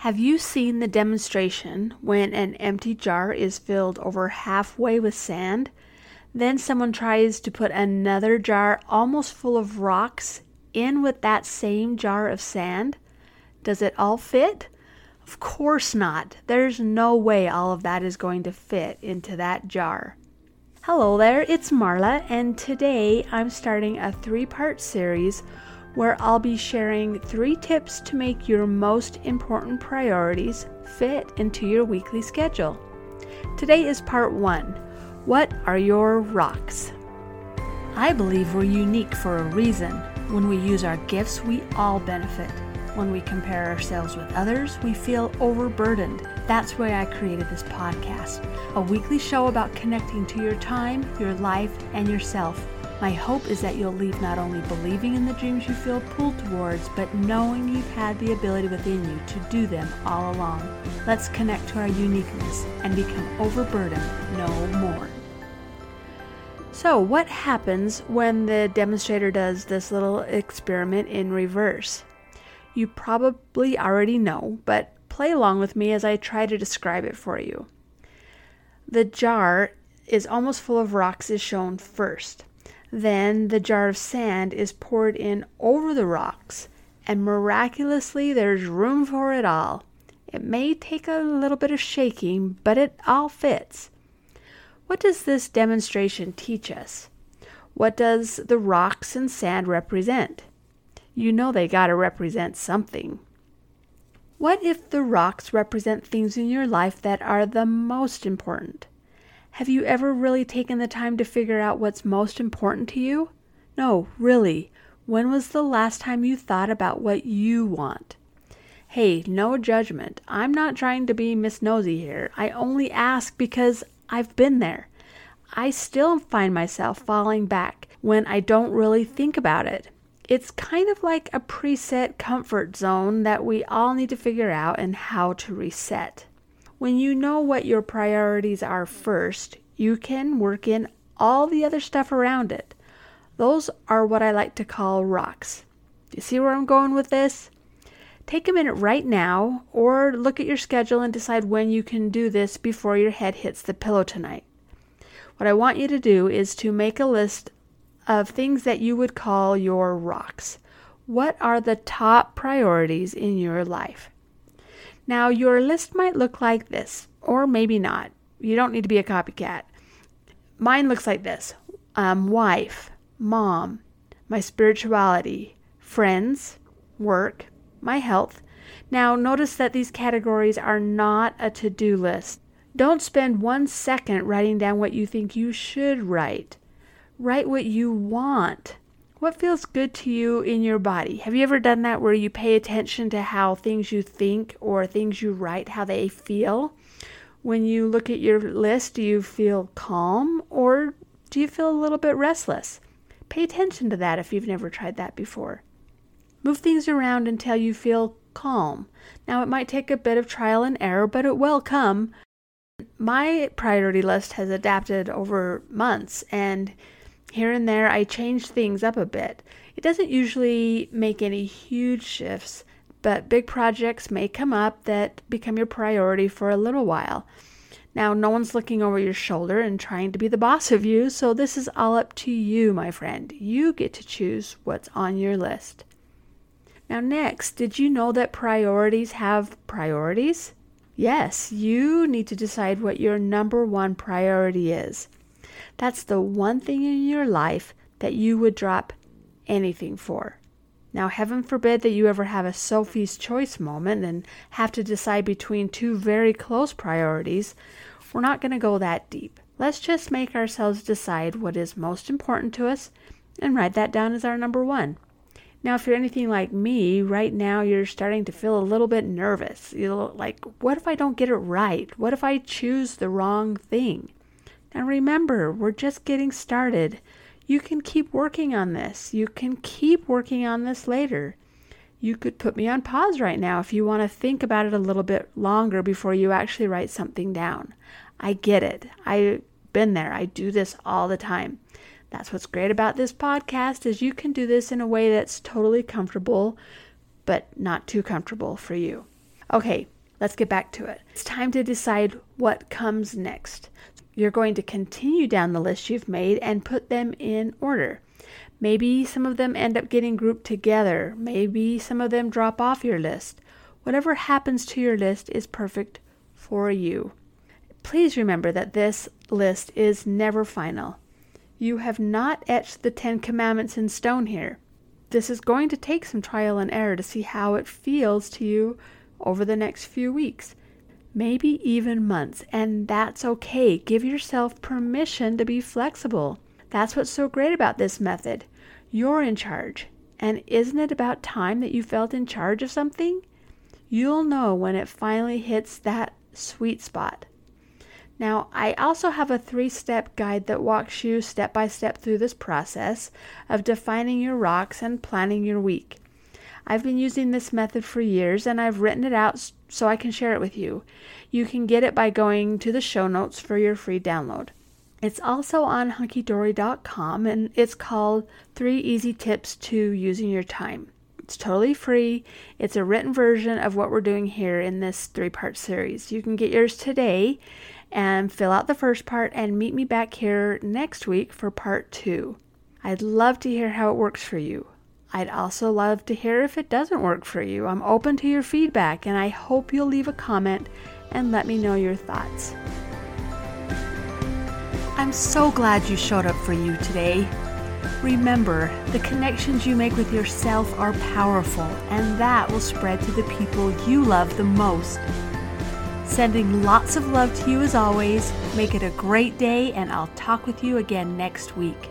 Have you seen the demonstration when an empty jar is filled over halfway with sand? Then someone tries to put another jar almost full of rocks in with that same jar of sand? Does it all fit? Of course not. There's no way all of that is going to fit into that jar. Hello there, it's Marla, and today I'm starting a three part series where I'll be sharing three tips to make your most important priorities fit into your weekly schedule. Today is part one What are your rocks? I believe we're unique for a reason. When we use our gifts, we all benefit. When we compare ourselves with others, we feel overburdened. That's why I created this podcast a weekly show about connecting to your time, your life, and yourself my hope is that you'll leave not only believing in the dreams you feel pulled towards, but knowing you've had the ability within you to do them all along. Let's connect to our uniqueness and become overburdened no more. So, what happens when the demonstrator does this little experiment in reverse? You probably already know, but play along with me as I try to describe it for you. The jar is almost full of rocks, is shown first. Then the jar of sand is poured in over the rocks, and miraculously there's room for it all. It may take a little bit of shaking, but it all fits. What does this demonstration teach us? What does the rocks and sand represent? You know they gotta represent something. What if the rocks represent things in your life that are the most important? Have you ever really taken the time to figure out what's most important to you? No, really. When was the last time you thought about what you want? Hey, no judgment. I'm not trying to be Miss Nosy here. I only ask because I've been there. I still find myself falling back when I don't really think about it. It's kind of like a preset comfort zone that we all need to figure out and how to reset. When you know what your priorities are first, you can work in all the other stuff around it. Those are what I like to call rocks. You see where I'm going with this? Take a minute right now or look at your schedule and decide when you can do this before your head hits the pillow tonight. What I want you to do is to make a list of things that you would call your rocks. What are the top priorities in your life? Now, your list might look like this, or maybe not. You don't need to be a copycat. Mine looks like this um, wife, mom, my spirituality, friends, work, my health. Now, notice that these categories are not a to do list. Don't spend one second writing down what you think you should write. Write what you want. What feels good to you in your body? Have you ever done that where you pay attention to how things you think or things you write, how they feel? When you look at your list, do you feel calm or do you feel a little bit restless? Pay attention to that if you've never tried that before. Move things around until you feel calm. Now, it might take a bit of trial and error, but it will come. My priority list has adapted over months, and here and there, I change things up a bit. It doesn't usually make any huge shifts, but big projects may come up that become your priority for a little while. Now, no one's looking over your shoulder and trying to be the boss of you, so this is all up to you, my friend. You get to choose what's on your list. Now, next, did you know that priorities have priorities? Yes, you need to decide what your number one priority is. That's the one thing in your life that you would drop anything for. Now, heaven forbid that you ever have a Sophie's choice moment and have to decide between two very close priorities. We're not going to go that deep. Let's just make ourselves decide what is most important to us and write that down as our number one. Now, if you're anything like me, right now you're starting to feel a little bit nervous. You're like, what if I don't get it right? What if I choose the wrong thing? And remember, we're just getting started. You can keep working on this. You can keep working on this later. You could put me on pause right now if you want to think about it a little bit longer before you actually write something down. I get it. I've been there. I do this all the time. That's what's great about this podcast is you can do this in a way that's totally comfortable but not too comfortable for you. Okay, let's get back to it. It's time to decide what comes next. You're going to continue down the list you've made and put them in order. Maybe some of them end up getting grouped together. Maybe some of them drop off your list. Whatever happens to your list is perfect for you. Please remember that this list is never final. You have not etched the Ten Commandments in stone here. This is going to take some trial and error to see how it feels to you over the next few weeks, maybe even months, and that's okay. Give yourself permission to be flexible. That's what's so great about this method. You're in charge. And isn't it about time that you felt in charge of something? You'll know when it finally hits that sweet spot. Now, I also have a three step guide that walks you step by step through this process of defining your rocks and planning your week. I've been using this method for years and I've written it out so I can share it with you. You can get it by going to the show notes for your free download. It's also on hunkydory.com and it's called Three Easy Tips to Using Your Time. It's totally free. It's a written version of what we're doing here in this three part series. You can get yours today and fill out the first part and meet me back here next week for part two. I'd love to hear how it works for you. I'd also love to hear if it doesn't work for you. I'm open to your feedback and I hope you'll leave a comment and let me know your thoughts. I'm so glad you showed up for you today. Remember, the connections you make with yourself are powerful, and that will spread to the people you love the most. Sending lots of love to you as always. Make it a great day, and I'll talk with you again next week.